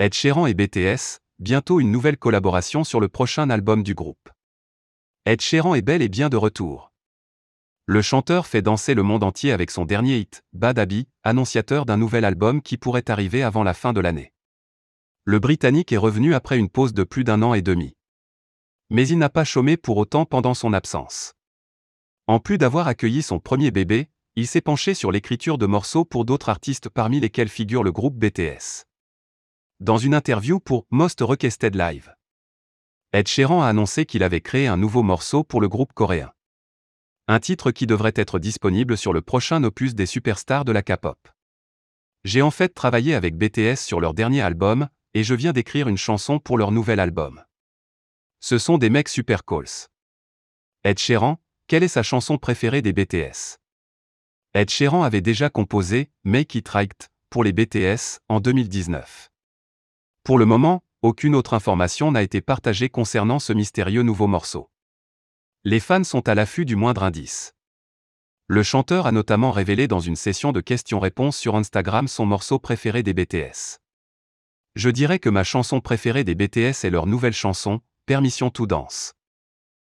Ed Sheeran et BTS, bientôt une nouvelle collaboration sur le prochain album du groupe. Ed Sheeran est bel et bien de retour. Le chanteur fait danser le monde entier avec son dernier hit, Bad Habit, annonciateur d'un nouvel album qui pourrait arriver avant la fin de l'année. Le Britannique est revenu après une pause de plus d'un an et demi. Mais il n'a pas chômé pour autant pendant son absence. En plus d'avoir accueilli son premier bébé, il s'est penché sur l'écriture de morceaux pour d'autres artistes parmi lesquels figure le groupe BTS. Dans une interview pour Most Requested Live, Ed Sheeran a annoncé qu'il avait créé un nouveau morceau pour le groupe coréen. Un titre qui devrait être disponible sur le prochain opus des superstars de la K-pop. J'ai en fait travaillé avec BTS sur leur dernier album, et je viens d'écrire une chanson pour leur nouvel album. Ce sont des mecs super calls. Ed Sheeran, quelle est sa chanson préférée des BTS Ed Sheeran avait déjà composé Make It Right pour les BTS en 2019. Pour le moment, aucune autre information n'a été partagée concernant ce mystérieux nouveau morceau. Les fans sont à l'affût du moindre indice. Le chanteur a notamment révélé dans une session de questions-réponses sur Instagram son morceau préféré des BTS. Je dirais que ma chanson préférée des BTS est leur nouvelle chanson, Permission to Dance.